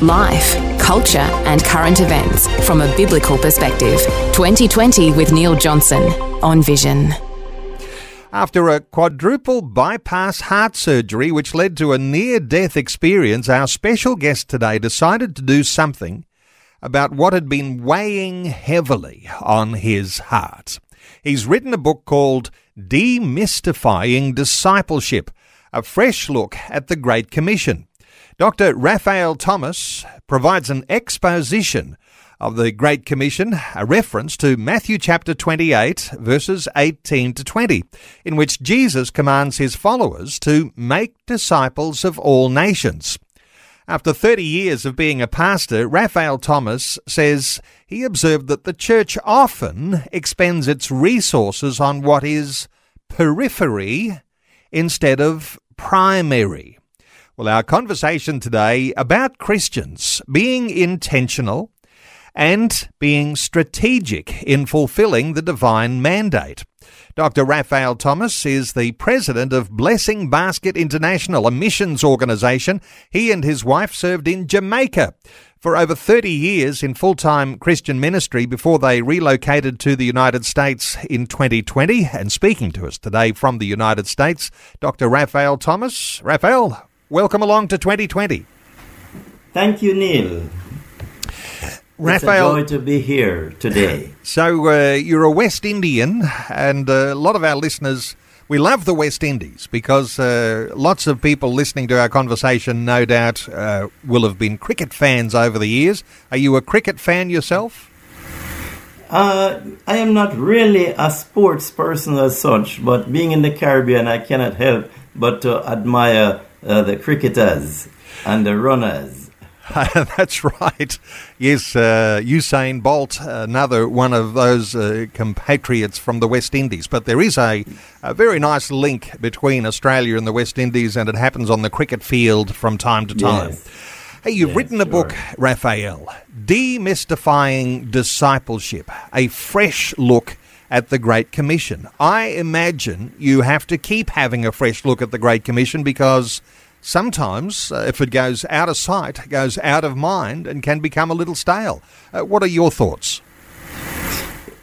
Life, culture, and current events from a biblical perspective. 2020 with Neil Johnson on Vision. After a quadruple bypass heart surgery, which led to a near death experience, our special guest today decided to do something about what had been weighing heavily on his heart. He's written a book called Demystifying Discipleship, a fresh look at the Great Commission. Dr. Raphael Thomas provides an exposition of the Great Commission, a reference to Matthew chapter 28, verses 18 to 20, in which Jesus commands his followers to make disciples of all nations. After 30 years of being a pastor, Raphael Thomas says he observed that the church often expends its resources on what is periphery instead of primary. Well, our conversation today about Christians being intentional and being strategic in fulfilling the divine mandate. Dr. Raphael Thomas is the president of Blessing Basket International, a missions organization. He and his wife served in Jamaica for over 30 years in full time Christian ministry before they relocated to the United States in 2020. And speaking to us today from the United States, Dr. Raphael Thomas. Raphael, Welcome along to 2020. Thank you, Neil. Raphael, it's a joy to be here today. So uh, you're a West Indian, and uh, a lot of our listeners. We love the West Indies because uh, lots of people listening to our conversation, no doubt, uh, will have been cricket fans over the years. Are you a cricket fan yourself? Uh, I am not really a sports person as such, but being in the Caribbean, I cannot help but to admire uh, the cricketers and the runners. That's right. Yes, uh, Usain Bolt, another one of those uh, compatriots from the West Indies. But there is a, a, very nice link between Australia and the West Indies, and it happens on the cricket field from time to time. Yes. Hey, you've yes, written a sure. book, Raphael, Demystifying Discipleship, a fresh look at the Great Commission. I imagine you have to keep having a fresh look at the Great Commission because sometimes, uh, if it goes out of sight, goes out of mind, and can become a little stale. Uh, what are your thoughts?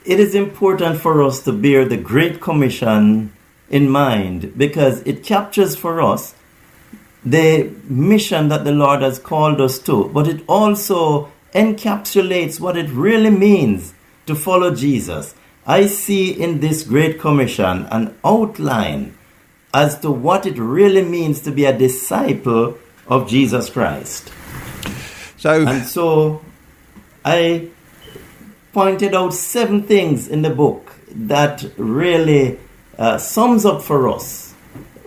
It is important for us to bear the Great Commission in mind because it captures for us the mission that the Lord has called us to, but it also encapsulates what it really means to follow Jesus. I see in this Great Commission an outline as to what it really means to be a disciple of Jesus Christ. So, And so I pointed out seven things in the book that really uh, sums up for us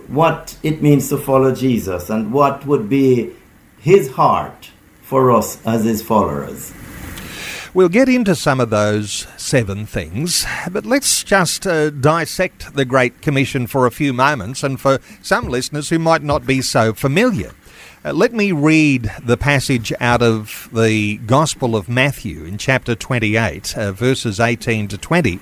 what it means to follow Jesus and what would be his heart for us as his followers. We'll get into some of those seven things, but let's just uh, dissect the Great Commission for a few moments, and for some listeners who might not be so familiar. Uh, let me read the passage out of the Gospel of Matthew in chapter 28, uh, verses 18 to 20.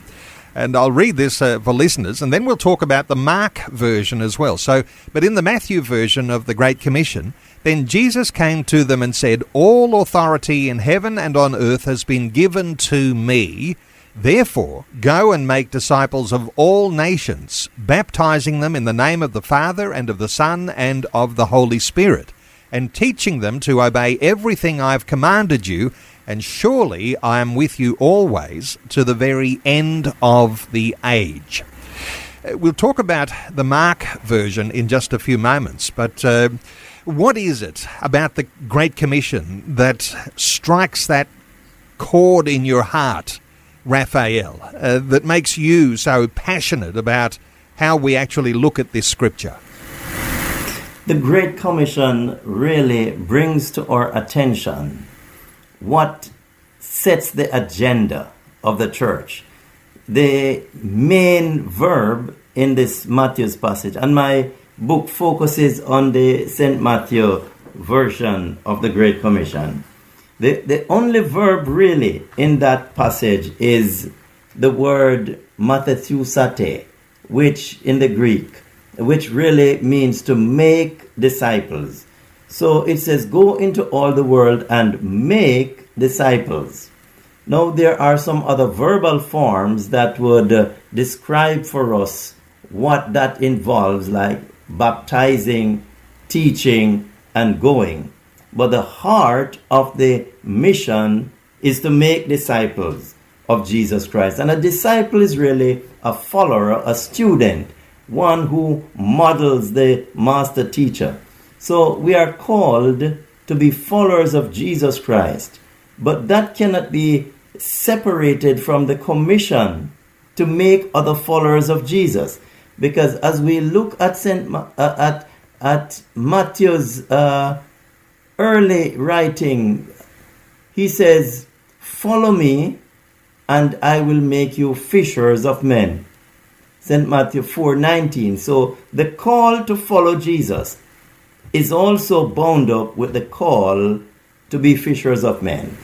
And I'll read this uh, for listeners, and then we'll talk about the Mark version as well. So, but in the Matthew version of the Great Commission, then Jesus came to them and said, All authority in heaven and on earth has been given to me. Therefore, go and make disciples of all nations, baptizing them in the name of the Father and of the Son and of the Holy Spirit, and teaching them to obey everything I've commanded you. And surely I am with you always to the very end of the age. Uh, We'll talk about the Mark version in just a few moments, but uh, what is it about the Great Commission that strikes that chord in your heart, Raphael, uh, that makes you so passionate about how we actually look at this scripture? The Great Commission really brings to our attention what sets the agenda of the church. The main verb in this Matthew's passage, and my book focuses on the St. Matthew version of the Great Commission. The, the only verb really in that passage is the word matheteusate, which in the Greek, which really means to make disciples. So it says, Go into all the world and make disciples. Now, there are some other verbal forms that would uh, describe for us what that involves, like baptizing, teaching, and going. But the heart of the mission is to make disciples of Jesus Christ. And a disciple is really a follower, a student, one who models the master teacher. So we are called to be followers of Jesus Christ. But that cannot be separated from the commission to make other followers of Jesus. Because as we look at Saint Ma- uh, at at Matthew's uh, early writing, he says, "Follow me, and I will make you fishers of men." St. Matthew 4:19. So the call to follow Jesus is also bound up with the call to be fishers of men.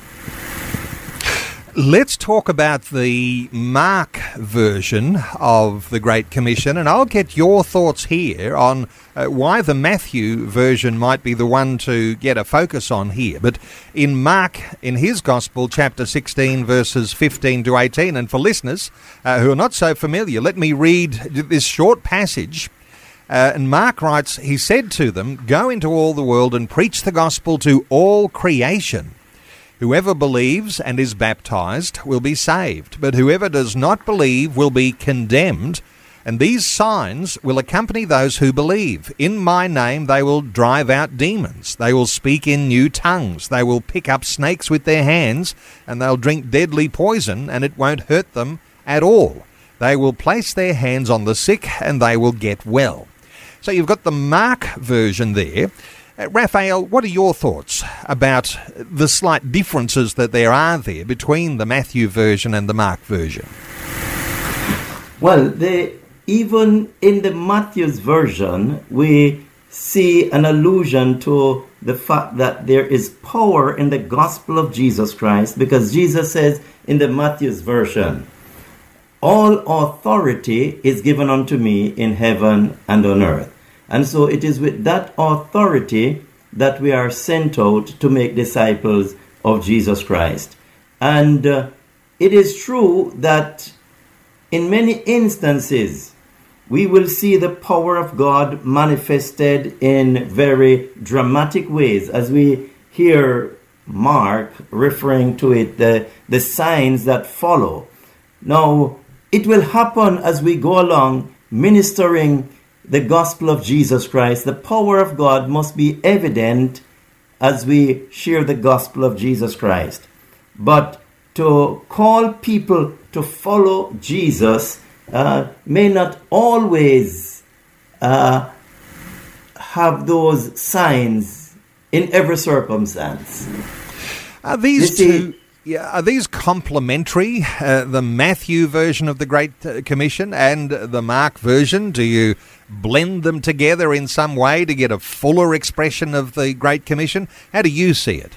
Let's talk about the Mark version of the Great Commission, and I'll get your thoughts here on uh, why the Matthew version might be the one to get a focus on here. But in Mark, in his Gospel, chapter 16, verses 15 to 18, and for listeners uh, who are not so familiar, let me read this short passage. Uh, and Mark writes, He said to them, Go into all the world and preach the gospel to all creation. Whoever believes and is baptized will be saved, but whoever does not believe will be condemned. And these signs will accompany those who believe. In my name they will drive out demons. They will speak in new tongues. They will pick up snakes with their hands, and they'll drink deadly poison, and it won't hurt them at all. They will place their hands on the sick, and they will get well. So you've got the Mark version there. Uh, Raphael, what are your thoughts about the slight differences that there are there between the Matthew version and the Mark version? Well, even in the Matthew's version, we see an allusion to the fact that there is power in the gospel of Jesus Christ because Jesus says in the Matthew's version, All authority is given unto me in heaven and on earth. And so it is with that authority that we are sent out to make disciples of Jesus Christ. And uh, it is true that in many instances, we will see the power of God manifested in very dramatic ways as we hear Mark referring to it, the, the signs that follow. Now, it will happen as we go along ministering the gospel of Jesus Christ, the power of God must be evident as we share the gospel of Jesus Christ. But to call people to follow Jesus uh, may not always uh, have those signs in every circumstance. Are these two? Yeah, are these complementary? Uh, the Matthew version of the Great uh, Commission and the Mark version? Do you blend them together in some way to get a fuller expression of the Great Commission? How do you see it?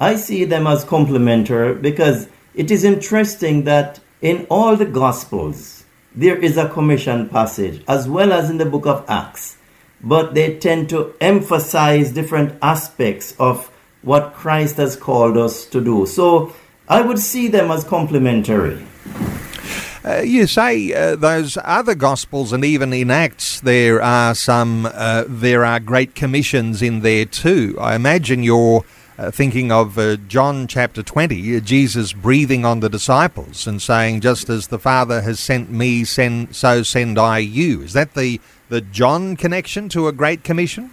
I see them as complementary because it is interesting that in all the Gospels there is a commission passage as well as in the book of Acts, but they tend to emphasize different aspects of what Christ has called us to do. So I would see them as complementary. Uh, you say uh, those other gospels, and even in Acts, there are some. Uh, there are great commissions in there too. I imagine you're uh, thinking of uh, John chapter twenty, uh, Jesus breathing on the disciples and saying, "Just as the Father has sent me, send so send I you." Is that the the John connection to a great commission?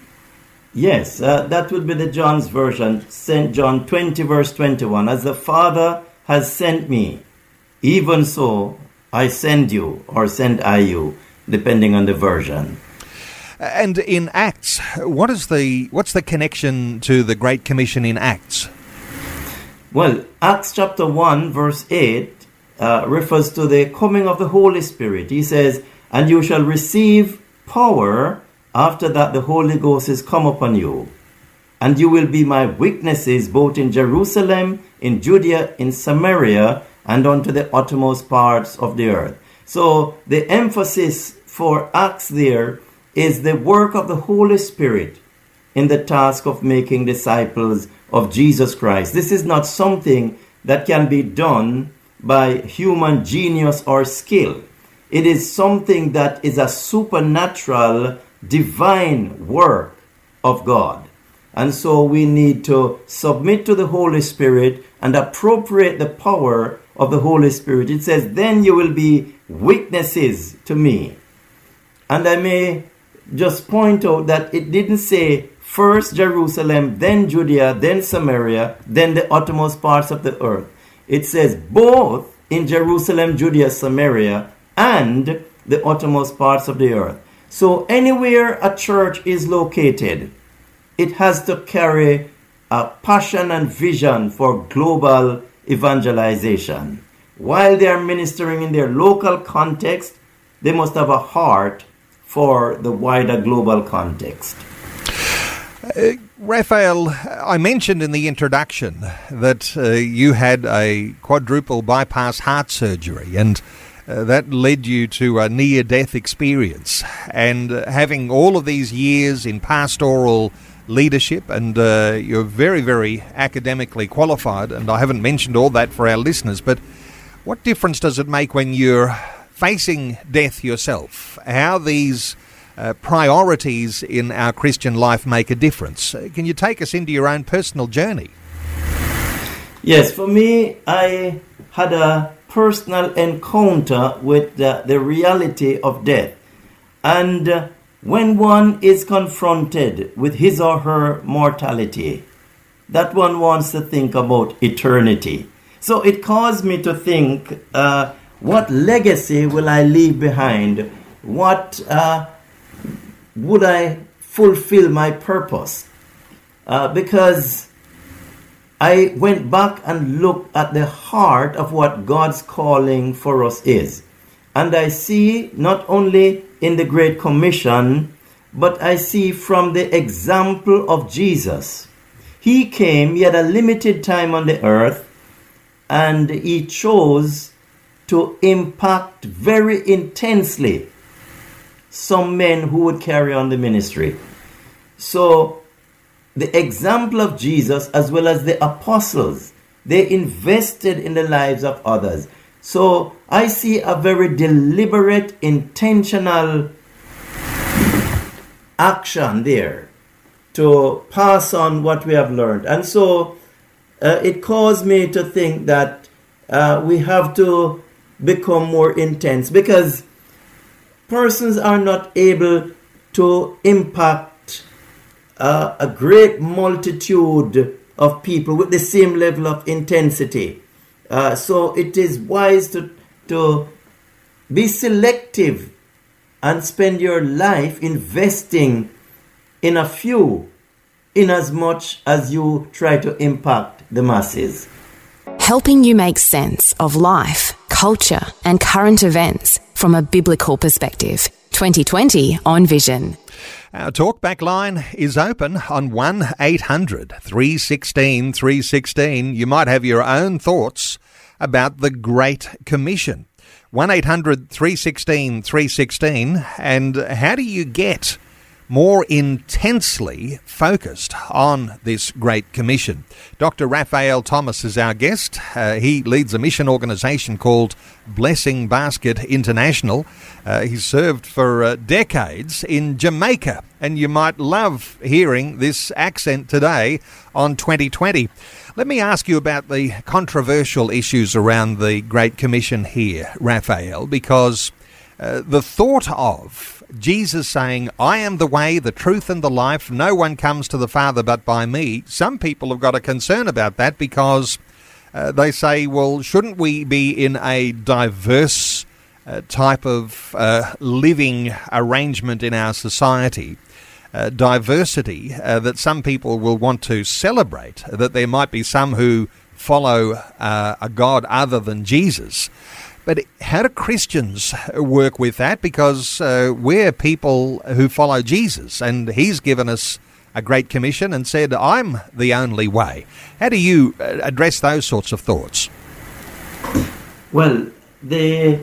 Yes, that would be the John's version. Saint John twenty verse twenty one. As the Father has sent me, even so I send you or send I you, depending on the version. And in Acts, what is the what's the connection to the Great Commission in Acts? Well, Acts chapter 1, verse 8 uh, refers to the coming of the Holy Spirit. He says, And you shall receive power after that the Holy Ghost is come upon you. And you will be my witnesses both in Jerusalem, in Judea, in Samaria, and unto the uttermost parts of the earth. So the emphasis for Acts there is the work of the Holy Spirit in the task of making disciples of Jesus Christ. This is not something that can be done by human genius or skill. It is something that is a supernatural, divine work of God. And so we need to submit to the Holy Spirit and appropriate the power of the Holy Spirit. It says, Then you will be witnesses to me. And I may just point out that it didn't say first Jerusalem, then Judea, then Samaria, then the uttermost parts of the earth. It says both in Jerusalem, Judea, Samaria, and the uttermost parts of the earth. So anywhere a church is located, it has to carry a passion and vision for global evangelization. While they are ministering in their local context, they must have a heart for the wider global context. Uh, Raphael, I mentioned in the introduction that uh, you had a quadruple bypass heart surgery and uh, that led you to a near death experience. And uh, having all of these years in pastoral leadership, and uh, you're very, very academically qualified, and I haven't mentioned all that for our listeners, but what difference does it make when you're facing death yourself? How these uh, priorities in our Christian life make a difference. Uh, can you take us into your own personal journey? Yes, for me, I had a personal encounter with the, the reality of death. And when one is confronted with his or her mortality, that one wants to think about eternity. So it caused me to think uh, what legacy will I leave behind? What uh, would I fulfill my purpose? Uh, because I went back and looked at the heart of what God's calling for us is. And I see not only in the Great Commission, but I see from the example of Jesus. He came, he had a limited time on the earth, and he chose to impact very intensely some men who would carry on the ministry. So, the example of Jesus, as well as the apostles, they invested in the lives of others. So, I see a very deliberate, intentional action there to pass on what we have learned. And so, uh, it caused me to think that uh, we have to become more intense because persons are not able to impact uh, a great multitude of people with the same level of intensity. Uh, so it is wise to, to be selective and spend your life investing in a few in as much as you try to impact the masses. Helping you make sense of life, culture, and current events from a biblical perspective. 2020 on Vision. Our talkback line is open on 1 800 316 316. You might have your own thoughts about the Great Commission. 1 800 316 316. And how do you get more intensely focused on this Great Commission. Dr. Raphael Thomas is our guest. Uh, he leads a mission organisation called Blessing Basket International. Uh, he's served for uh, decades in Jamaica, and you might love hearing this accent today on 2020. Let me ask you about the controversial issues around the Great Commission here, Raphael, because uh, the thought of Jesus saying, I am the way, the truth, and the life. No one comes to the Father but by me. Some people have got a concern about that because uh, they say, well, shouldn't we be in a diverse uh, type of uh, living arrangement in our society? Uh, diversity uh, that some people will want to celebrate, that there might be some who follow uh, a God other than Jesus. But how do Christians work with that? Because uh, we're people who follow Jesus, and He's given us a great commission and said, I'm the only way. How do you uh, address those sorts of thoughts? Well, the,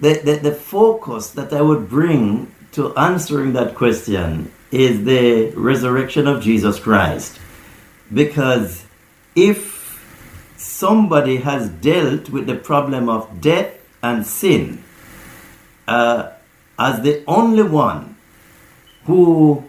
the, the, the focus that I would bring to answering that question is the resurrection of Jesus Christ. Because if somebody has dealt with the problem of death and sin uh, as the only one who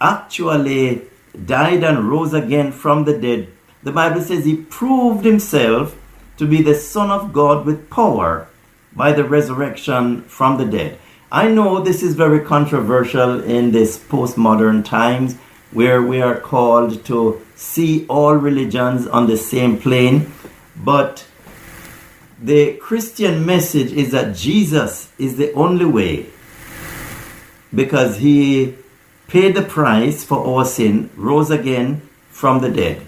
actually died and rose again from the dead, the Bible says he proved himself to be the Son of God with power by the resurrection from the dead. I know this is very controversial in this postmodern times where we are called to see all religions on the same plane, but the Christian message is that Jesus is the only way because he paid the price for our sin, rose again from the dead.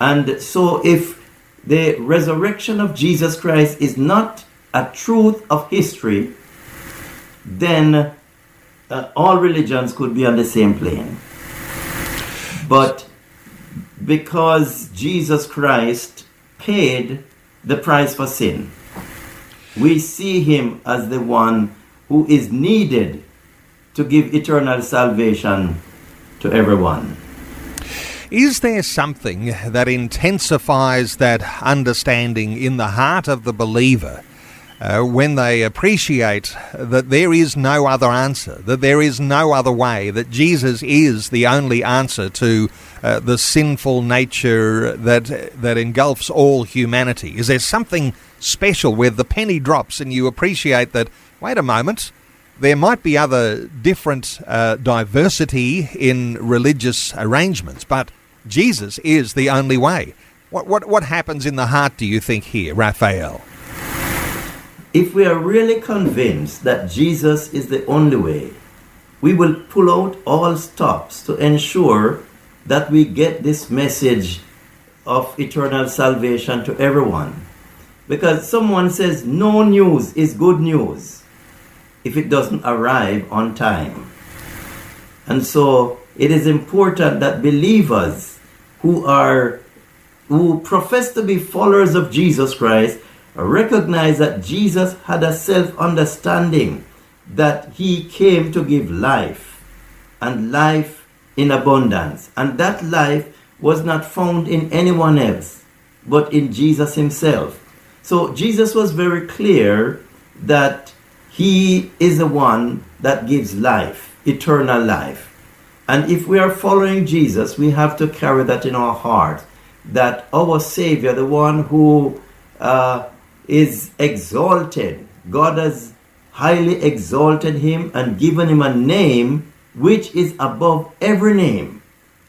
And so, if the resurrection of Jesus Christ is not a truth of history, then uh, all religions could be on the same plane. But because Jesus Christ paid the price for sin, we see him as the one who is needed to give eternal salvation to everyone. Is there something that intensifies that understanding in the heart of the believer uh, when they appreciate that there is no other answer, that there is no other way, that Jesus is the only answer to uh, the sinful nature that that engulfs all humanity? Is there something special where the penny drops and you appreciate that? Wait a moment. There might be other different uh, diversity in religious arrangements, but Jesus is the only way. What, what, what happens in the heart, do you think, here, Raphael? If we are really convinced that Jesus is the only way, we will pull out all stops to ensure that we get this message of eternal salvation to everyone. Because someone says no news is good news if it doesn't arrive on time. And so it is important that believers who are who profess to be followers of Jesus Christ recognize that Jesus had a self understanding that he came to give life and life in abundance. And that life was not found in anyone else but in Jesus himself. So Jesus was very clear that he is the one that gives life, eternal life. And if we are following Jesus, we have to carry that in our heart that our Savior, the one who uh, is exalted. God has highly exalted him and given him a name which is above every name,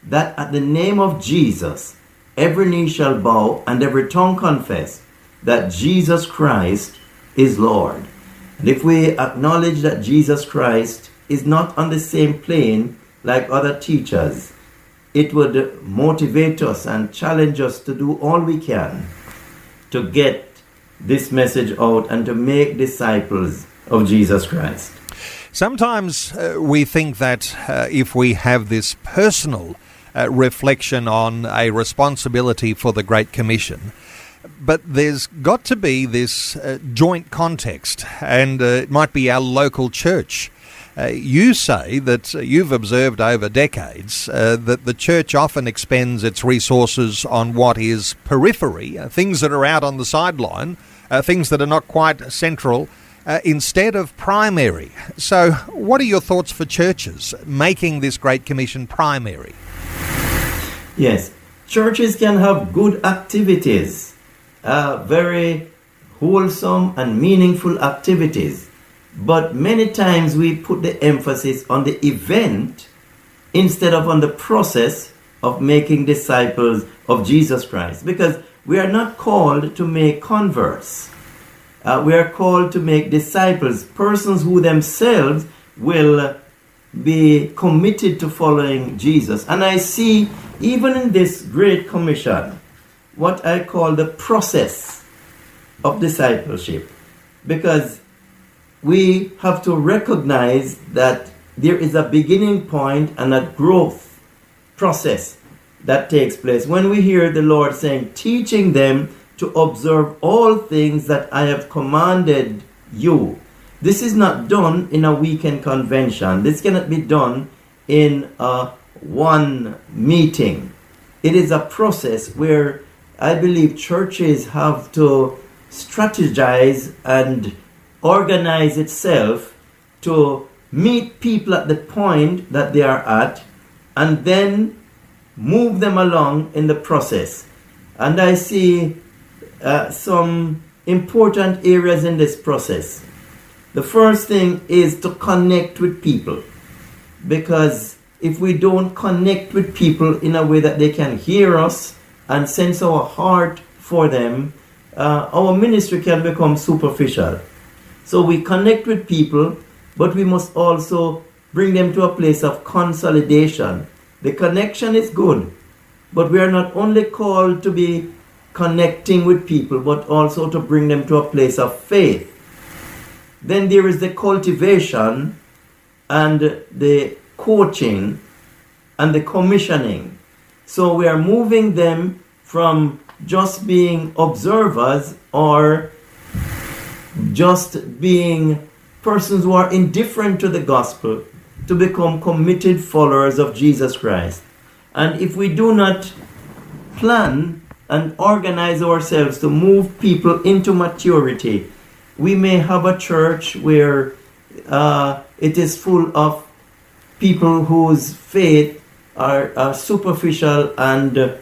that at the name of Jesus every knee shall bow and every tongue confess that Jesus Christ is Lord. And if we acknowledge that Jesus Christ is not on the same plane like other teachers, it would motivate us and challenge us to do all we can to get this message out and to make disciples of Jesus Christ. Sometimes uh, we think that uh, if we have this personal uh, reflection on a responsibility for the Great Commission, but there's got to be this uh, joint context, and uh, it might be our local church. Uh, you say that you've observed over decades that the church often expends its resources on what is periphery, things that are out on the sideline, uh, things that are not quite central. Uh, instead of primary. So, what are your thoughts for churches making this Great Commission primary? Yes, churches can have good activities, uh, very wholesome and meaningful activities, but many times we put the emphasis on the event instead of on the process of making disciples of Jesus Christ because we are not called to make converts. Uh, we are called to make disciples, persons who themselves will be committed to following Jesus. And I see, even in this Great Commission, what I call the process of discipleship because we have to recognize that there is a beginning point and a growth process that takes place. When we hear the Lord saying, teaching them to observe all things that I have commanded you, this is not done in a weekend convention. This cannot be done in a one meeting. It is a process where I believe churches have to strategize and organize itself to meet people at the point that they are at and then move them along in the process. And I see uh, some important areas in this process. The first thing is to connect with people. Because if we don't connect with people in a way that they can hear us and sense our heart for them, uh, our ministry can become superficial. So we connect with people, but we must also bring them to a place of consolidation. The connection is good, but we are not only called to be connecting with people, but also to bring them to a place of faith. Then there is the cultivation and the coaching and the commissioning. So we are moving them from just being observers or just being persons who are indifferent to the gospel to become committed followers of Jesus Christ. And if we do not plan and organize ourselves to move people into maturity, we may have a church where uh, it is full of people whose faith are, are superficial and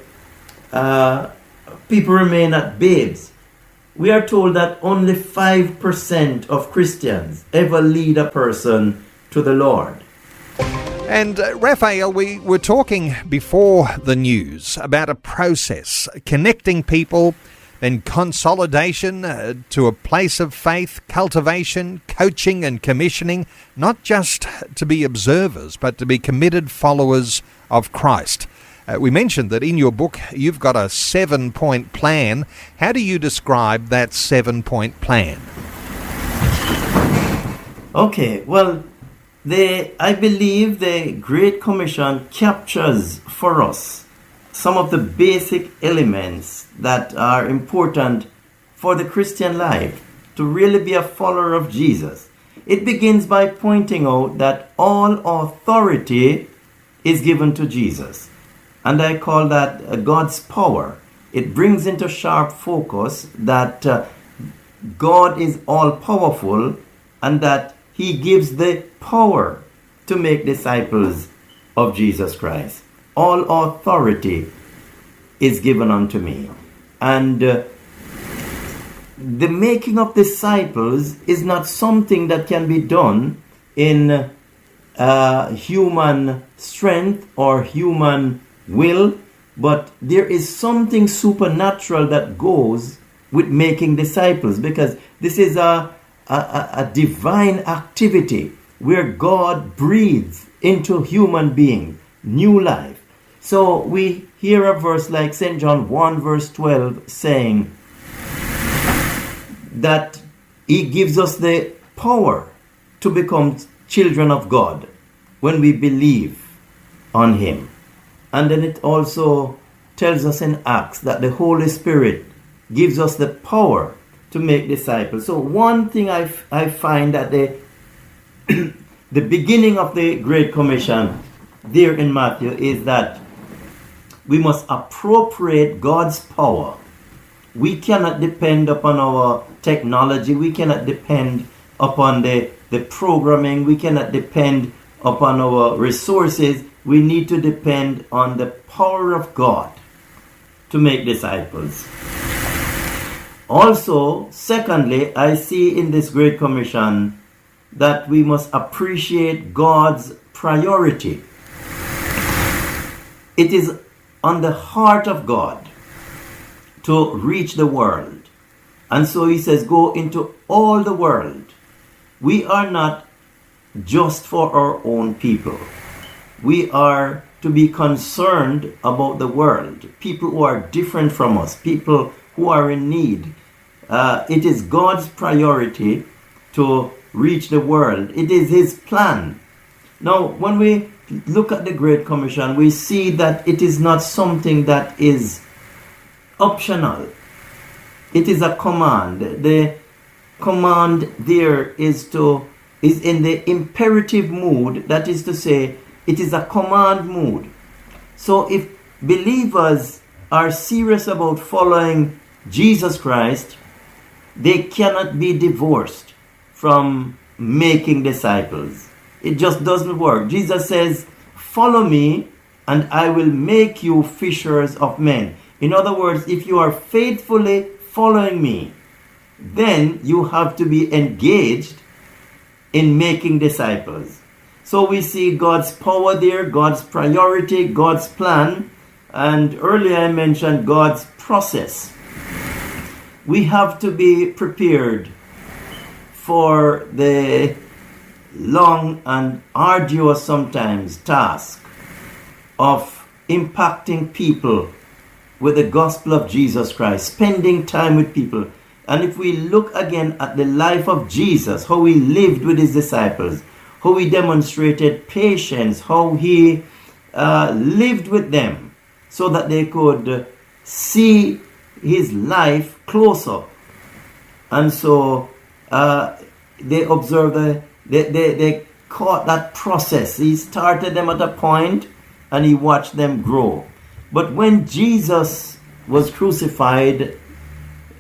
uh, people remain at babes. We are told that only 5% of Christians ever lead a person to the Lord. And uh, Raphael, we were talking before the news about a process connecting people then consolidation uh, to a place of faith, cultivation, coaching, and commissioning, not just to be observers, but to be committed followers of Christ. Uh, we mentioned that in your book you've got a seven point plan. How do you describe that seven point plan? Okay, well, the, I believe the Great Commission captures for us some of the basic elements that are important for the Christian life to really be a follower of Jesus. It begins by pointing out that all authority is given to Jesus. And I call that uh, God's power. It brings into sharp focus that uh, God is all powerful and that He gives the power to make disciples of Jesus Christ. All authority is given unto me. And uh, the making of disciples is not something that can be done in uh, human strength or human will, but there is something supernatural that goes with making disciples because this is a, a, a divine activity where God breathes into human being new life. So we hear a verse like St. John 1 verse 12 saying that he gives us the power to become children of God when we believe on him. And then it also tells us in Acts that the Holy Spirit gives us the power to make disciples. So one thing I, I find that the the beginning of the Great Commission there in Matthew is that we must appropriate God's power. We cannot depend upon our technology. We cannot depend upon the, the programming. We cannot depend upon our resources. We need to depend on the power of God to make disciples. Also, secondly, I see in this Great Commission that we must appreciate God's priority. It is on the heart of God to reach the world. And so he says, Go into all the world. We are not just for our own people, we are to be concerned about the world, people who are different from us, people who are in need. Uh, it is God's priority to reach the world. It is His plan. Now, when we look at the Great Commission, we see that it is not something that is optional. It is a command. The command there is to is in the imperative mood, that is to say, it is a command mood. So if believers are serious about following Jesus Christ, they cannot be divorced from making disciples. It just doesn't work. Jesus says, Follow me, and I will make you fishers of men. In other words, if you are faithfully following me, then you have to be engaged in making disciples. So we see God's power there, God's priority, God's plan, and earlier I mentioned God's process. We have to be prepared for the long and arduous sometimes task of impacting people with the gospel of Jesus Christ, spending time with people. And if we look again at the life of Jesus, how he lived with his disciples, how he demonstrated patience, how he uh, lived with them so that they could see his life closer. And so uh, they observed, the, they, they, they caught that process. He started them at a point and he watched them grow. But when Jesus was crucified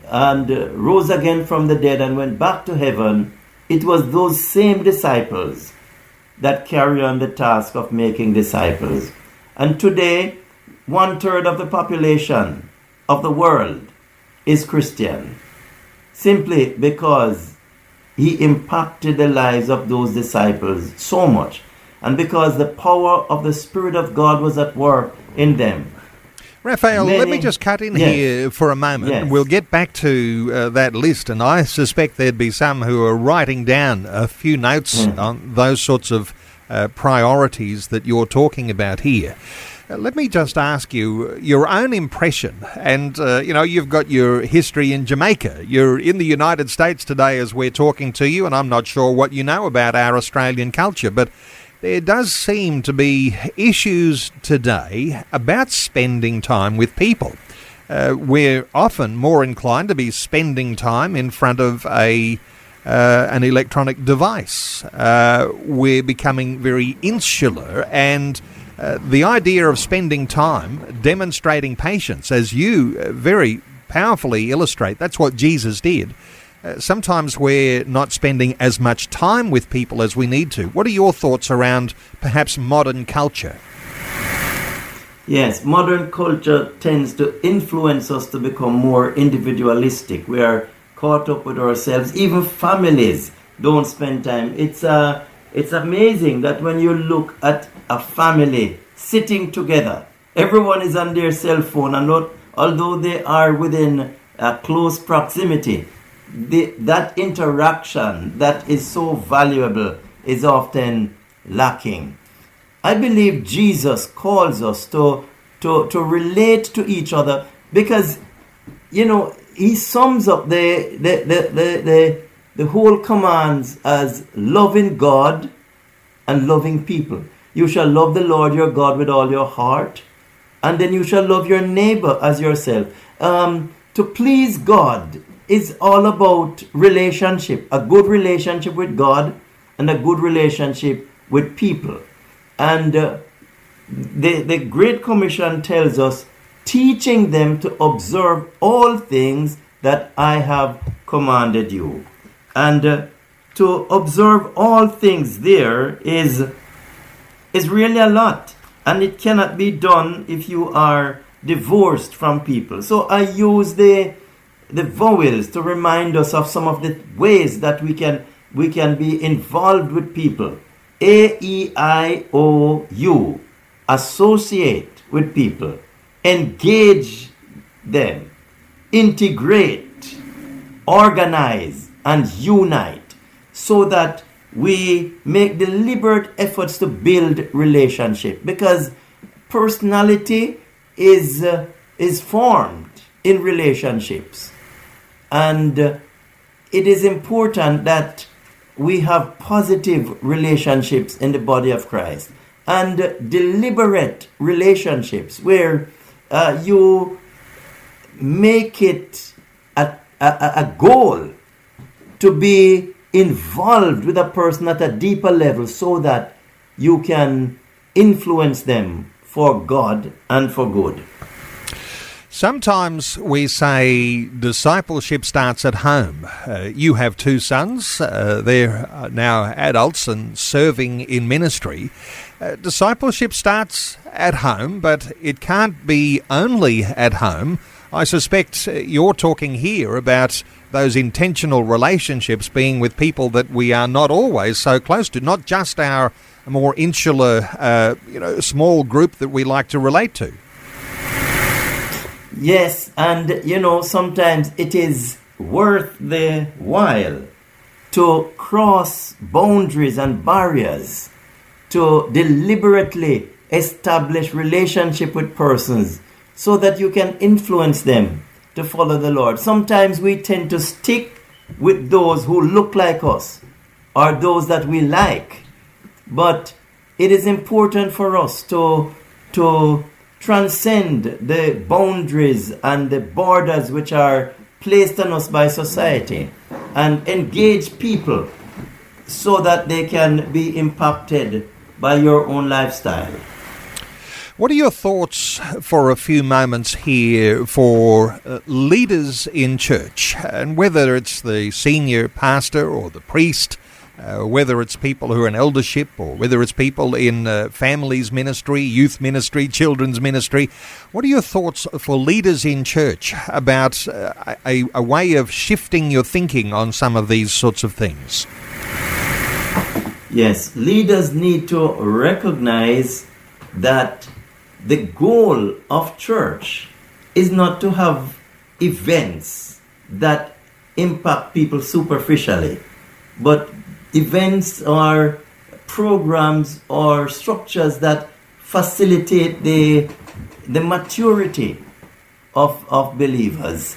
and rose again from the dead and went back to heaven, it was those same disciples that carry on the task of making disciples. And today, one third of the population of the world is Christian simply because he impacted the lives of those disciples so much and because the power of the Spirit of God was at work in them. Raphael, Many, let me just cut in yes, here for a moment. Yes. We'll get back to uh, that list, and I suspect there'd be some who are writing down a few notes mm. on those sorts of uh, priorities that you're talking about here. Uh, let me just ask you your own impression. And, uh, you know, you've got your history in Jamaica. You're in the United States today as we're talking to you, and I'm not sure what you know about our Australian culture, but there does seem to be issues today about spending time with people. Uh, we're often more inclined to be spending time in front of a uh, an electronic device. Uh, we're becoming very insular, and uh, the idea of spending time demonstrating patience, as you uh, very powerfully illustrate, that's what Jesus did. Uh, sometimes we're not spending as much time with people as we need to. What are your thoughts around perhaps modern culture? Yes, modern culture tends to influence us to become more individualistic. We are caught up with ourselves. Even families don't spend time. It's uh, it's amazing that when you look at a family sitting together, everyone is on their cell phone, and not, although they are within a close proximity, the, that interaction that is so valuable is often lacking. I believe Jesus calls us to, to, to relate to each other because, you know, he sums up the, the, the, the, the, the whole commands as loving God and loving people. You shall love the Lord your God with all your heart, and then you shall love your neighbor as yourself. Um, to please God is all about relationship, a good relationship with God and a good relationship with people. And uh, the, the Great Commission tells us, teaching them to observe all things that I have commanded you. And uh, to observe all things there is, is really a lot. And it cannot be done if you are divorced from people. So I use the the vowels to remind us of some of the ways that we can we can be involved with people. A E I O U associate with people, engage them, integrate, organize and unite so that we make deliberate efforts to build relationship because personality is, uh, is formed in relationships. And uh, it is important that we have positive relationships in the body of Christ and deliberate relationships where uh, you make it a, a, a goal to be involved with a person at a deeper level so that you can influence them for God and for good. Sometimes we say discipleship starts at home. Uh, you have two sons, uh, they're now adults and serving in ministry. Uh, discipleship starts at home, but it can't be only at home. I suspect you're talking here about those intentional relationships being with people that we are not always so close to, not just our more insular, uh, you know, small group that we like to relate to. Yes, and you know, sometimes it is worth the while to cross boundaries and barriers to deliberately establish relationship with persons so that you can influence them to follow the Lord. Sometimes we tend to stick with those who look like us or those that we like. But it is important for us to to transcend the boundaries and the borders which are placed on us by society and engage people so that they can be impacted by your own lifestyle. What are your thoughts for a few moments here for uh, leaders in church, and whether it's the senior pastor or the priest uh, whether it's people who are in eldership or whether it's people in uh, families ministry, youth ministry, children's ministry. What are your thoughts for leaders in church about uh, a, a way of shifting your thinking on some of these sorts of things? Yes, leaders need to recognize that the goal of church is not to have events that impact people superficially, but events or programs or structures that facilitate the, the maturity of, of believers,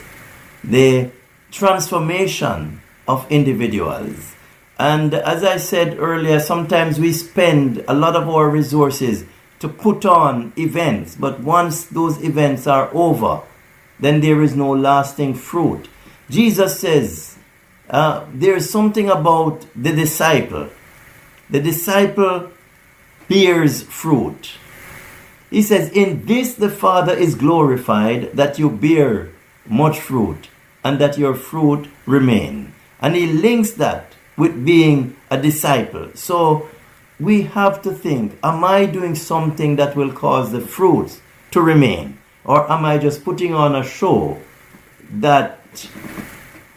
the transformation of individuals. And as I said earlier, sometimes we spend a lot of our resources to put on events, but once those events are over, then there is no lasting fruit. Jesus says, uh, there is something about the disciple. The disciple bears fruit. He says, In this the Father is glorified that you bear much fruit and that your fruit remain. And he links that with being a disciple. So we have to think Am I doing something that will cause the fruits to remain? Or am I just putting on a show that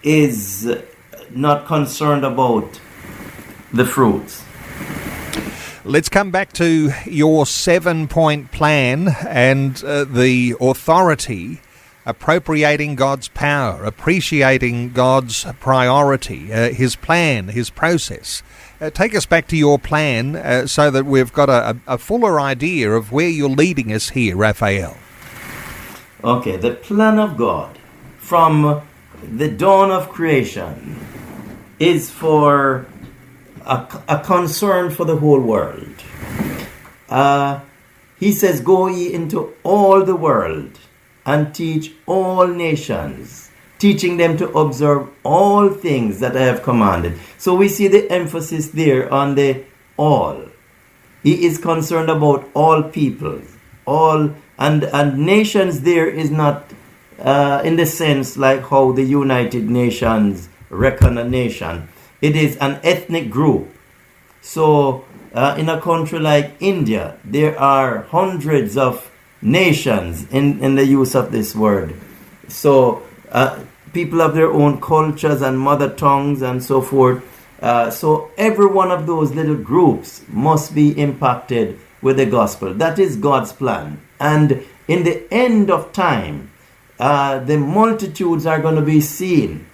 is not concerned about the fruits. Let's come back to your seven point plan and uh, the authority appropriating God's power, appreciating God's priority, uh, His plan, His process. Uh, take us back to your plan uh, so that we've got a, a, fuller idea of where you're leading us here, Raphael. Okay, the plan of God from the dawn of creation is for a, a concern for the whole world. Uh, he says, Go ye into all the world and teach all nations, teaching them to observe all things that I have commanded. So we see the emphasis there on the all. He is concerned about all peoples, all and and nations. There is not uh, in the sense like how the United Nations reckon a nation. It is an ethnic group. So, uh, in a country like India, there are hundreds of nations in, in the use of this word. So, uh, people have their own cultures and mother tongues and so forth. Uh, so, every one of those little groups must be impacted with the gospel. That is God's plan. And in the end of time, uh, the multitudes are going to be seen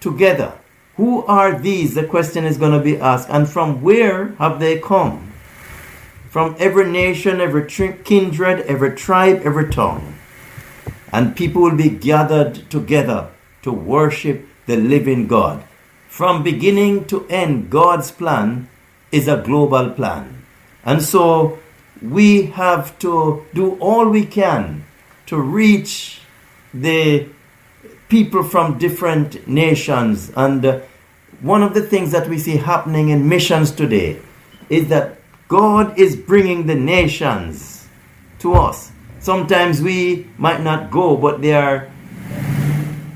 together. Who are these? The question is going to be asked. And from where have they come? from every nation, every kindred, every tribe, every tongue. And people will be gathered together to worship the living God. From beginning to end, God's plan is a global plan. And so we have to do all we can to reach the people from different nations. And uh, one of the things that we see happening in missions today is that God is bringing the nations to us. Sometimes we might not go, but they are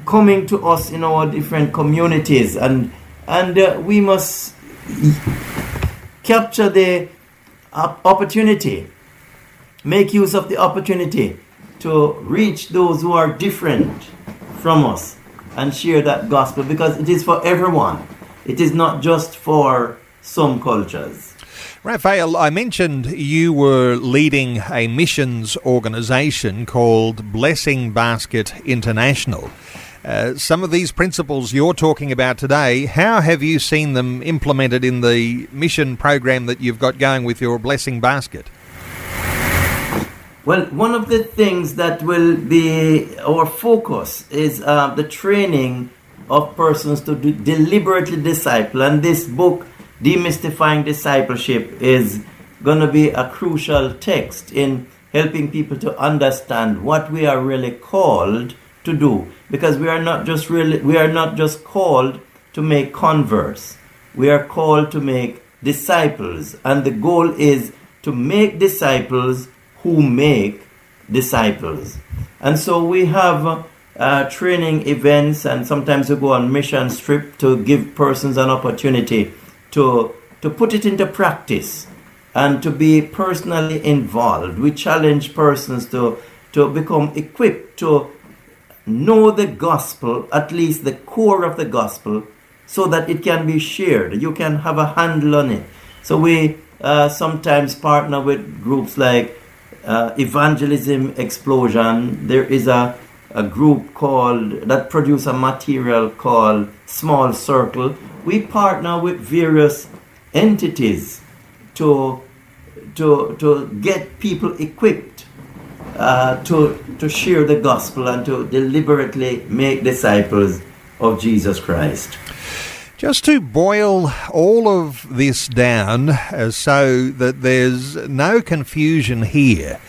coming to us in our different communities, and and uh, we must capture the opportunity, make use of the opportunity to reach those who are different from us and share that gospel because it is for everyone. It is not just for some cultures. Raphael, I mentioned you were leading a missions organization called Blessing Basket International. Uh, some of these principles you're talking about today, how have you seen them implemented in the mission program that you've got going with your Blessing Basket? Well, one of the things that will be our focus is uh, the training of persons to do, deliberately disciple. And this book, Demystifying Discipleship, is going to be a crucial text in helping people to understand what we are really called to do. Because we are not just really, we are not just called to make converts. We are called to make disciples. And the goal is to make disciples who make disciples. And so we have uh, training events, and sometimes we go on mission trip to give persons an opportunity to to put it into practice and to be personally involved. We challenge persons to to become equipped to know the gospel, at least the core of the gospel, so that it can be shared. You can have a handle on it. So we uh, sometimes partner with groups like uh, evangelism explosion, there is a, a group called that produce a material called Small Circle. We partner with various entities to to to get people equipped uh, to to share the gospel and to deliberately make disciples of Jesus Christ. Just to boil all of this down uh, so that there's no confusion here.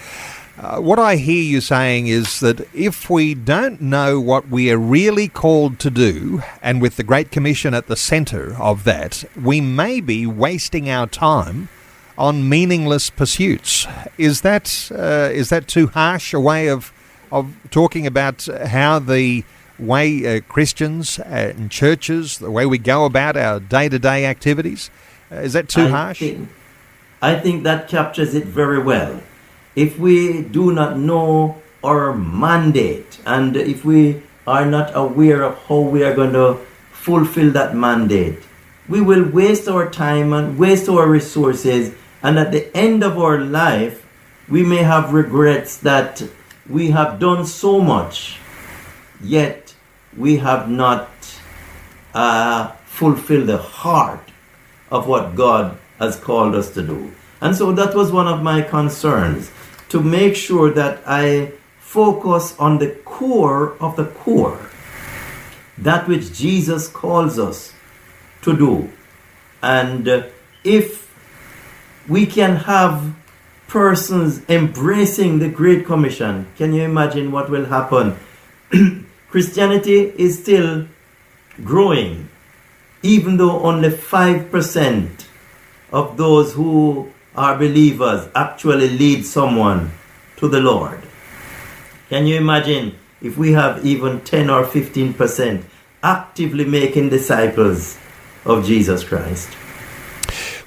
Uh, what I hear you saying is that if we don't know what we are really called to do, and with the Great Commission at the centre of that, we may be wasting our time on meaningless pursuits. Is that uh, is that too harsh a way of of talking about how the way uh, Christians and churches, the way we go about our day to day activities? Uh, is that too I harsh? Think, I think that captures it very well. If we do not know our mandate and if we are not aware of how we are going to fulfill that mandate, we will waste our time and waste our resources. And at the end of our life, we may have regrets that we have done so much, yet we have not uh, fulfilled the heart of what God has called us to do. And so that was one of my concerns to make sure that I focus on the core of the core, that which Jesus calls us to do. And uh, if we can have persons embracing the Great Commission, can you imagine what will happen? Christianity is still growing, even though only 5% of those who are believers actually lead someone to the Lord. Can you imagine if we have even 10 or 15% actively making disciples of Jesus Christ?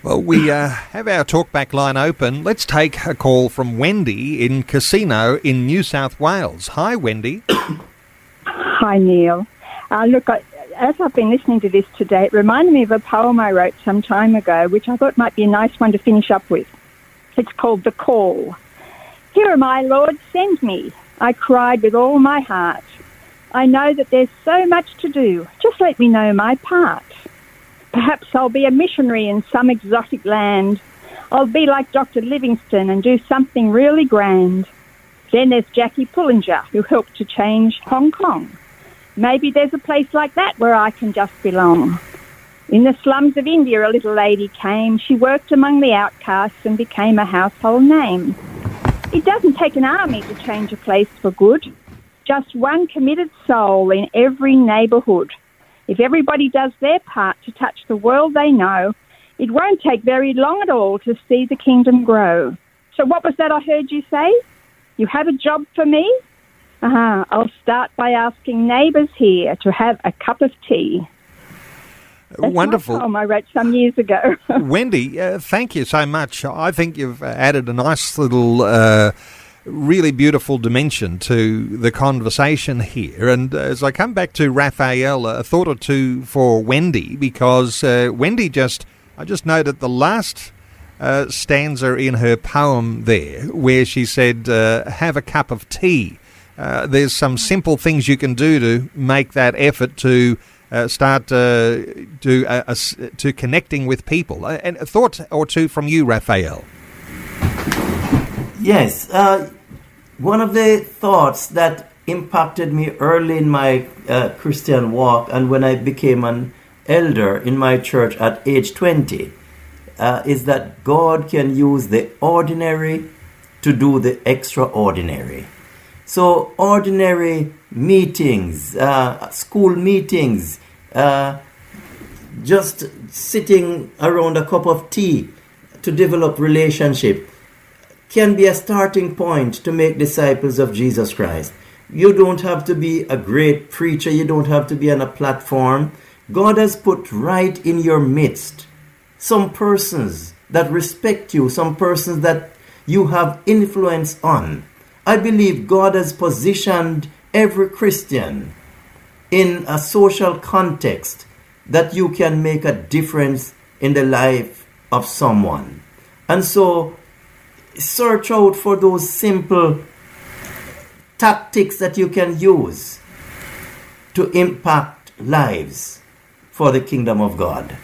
Well, we uh, have our talkback line open. Let's take a call from Wendy in Casino in New South Wales. Hi, Wendy. Hi, Neil. Uh, look, I, as I've been listening to this today, it reminded me of a poem I wrote some time ago, which I thought might be a nice one to finish up with. It's called The Call. Here am I, Lord, send me. I cried with all my heart. I know that there's so much to do. Just let me know my part. Perhaps I'll be a missionary in some exotic land. I'll be like Dr. Livingstone and do something really grand. Then there's Jackie Pullinger, who helped to change Hong Kong. Maybe there's a place like that where I can just belong. In the slums of India, a little lady came. She worked among the outcasts and became a household name. It doesn't take an army to change a place for good. Just one committed soul in every neighbourhood. If everybody does their part to touch the world they know, it won't take very long at all to see the kingdom grow. So, what was that I heard you say? You have a job for me? Uh-huh. I'll start by asking neighbours here to have a cup of tea. That's Wonderful. poem I wrote some years ago. Wendy, uh, thank you so much. I think you've added a nice little, uh, really beautiful dimension to the conversation here. And as I come back to Raphael, a thought or two for Wendy, because uh, Wendy just, I just noted the last uh, stanza in her poem there, where she said, uh, "Have a cup of tea." Uh, there's some simple things you can do to make that effort to uh, start uh, to to connecting with people. Uh, a thought or two from you, Raphael. Yes, uh, one of the thoughts that impacted me early in my Christian walk and when I became an elder in my church at age 20 uh, is that God can use the ordinary to do the extraordinary. So, ordinary meetings, uh, school meetings, uh, just sitting around a cup of tea to develop relationship can be a starting point to make disciples of Jesus Christ. You don't have to be a great preacher, you don't have to be on a platform. God has put right in your midst some persons that respect you, some persons that you have influence on. I believe God has positioned every Christian in a social context that you can make a difference in the life of someone. And so search out for those simple tactics that you can use to impact lives for the kingdom of God.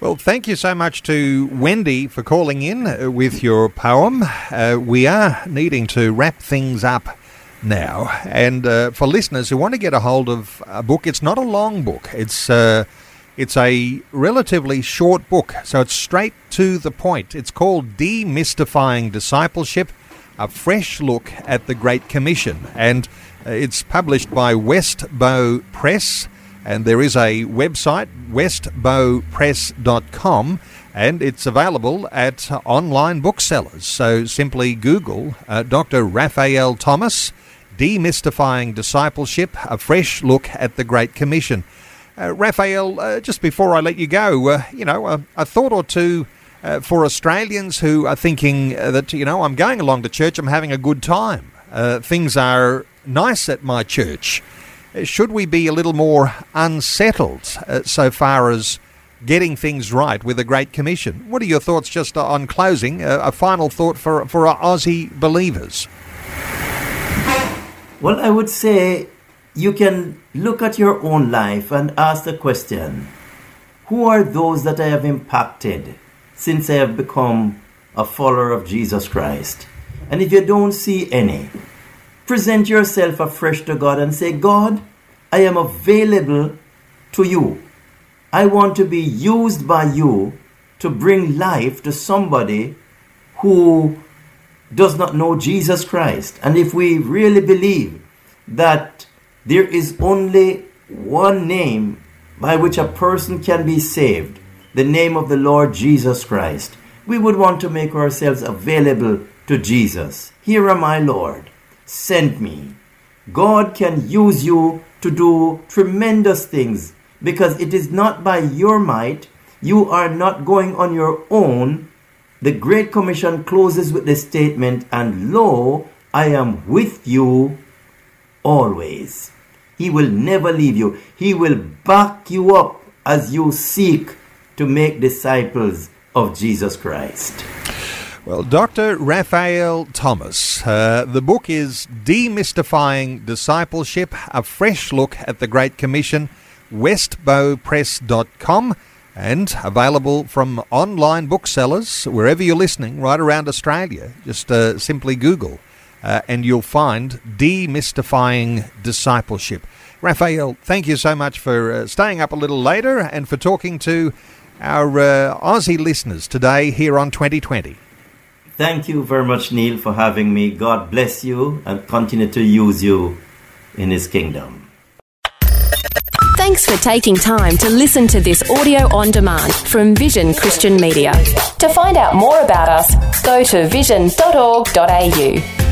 Well, thank you so much to Wendy for calling in uh, with your poem. Uh, we are needing to wrap things up now, and uh, for listeners who want to get a hold of a book, it's not a long book. It's uh, it's a relatively short book, so it's straight to the point. It's called Demystifying Discipleship: A Fresh Look at the Great Commission, and uh, it's published by Westbow Press and there is a website westbowpress.com and it's available at online booksellers so simply google uh, dr raphael thomas demystifying discipleship a fresh look at the great commission uh, raphael uh, just before i let you go uh, you know a, a thought or two uh, for Australians who are thinking that, you know, I'm going along to church, I'm having a good time. Uh, things are nice at my church. Should we be a little more unsettled uh, so far as getting things right with the Great Commission? What are your thoughts just on closing? Uh, a final thought for, for our Aussie believers? Well, I would say you can look at your own life and ask the question Who are those that I have impacted since I have become a follower of Jesus Christ? And if you don't see any, present yourself afresh to God and say, God, I am available to you. I want to be used by you to bring life to somebody who does not know Jesus Christ. And if we really believe that there is only one name by which a person can be saved, the name of the Lord Jesus Christ, we would want to make ourselves available to Jesus. Here am I, Lord. Send me. God can use you to do tremendous things because it is not by your might. You are not going on your own. The Great Commission closes with the statement, And lo, I am with you always. He will never leave you. He will back you up as you seek to make disciples of Jesus Christ. Well, Dr. Raphael Thomas. Uh, the book is Demystifying Discipleship A Fresh Look at the Great Commission, westbowpress.com. and available from online booksellers wherever you're listening, right around Australia. Just uh, simply Google, uh, and you'll find Demystifying Discipleship. Raphael, thank you so much for uh, staying up a little later and for talking to our uh, Aussie listeners today here on 2020. Thank you very much, Neil, for having me. God bless you and continue to use you in His kingdom. Thanks for taking time to listen to this audio on demand from Vision Christian Media. To find out more about us, go to vision.org.au.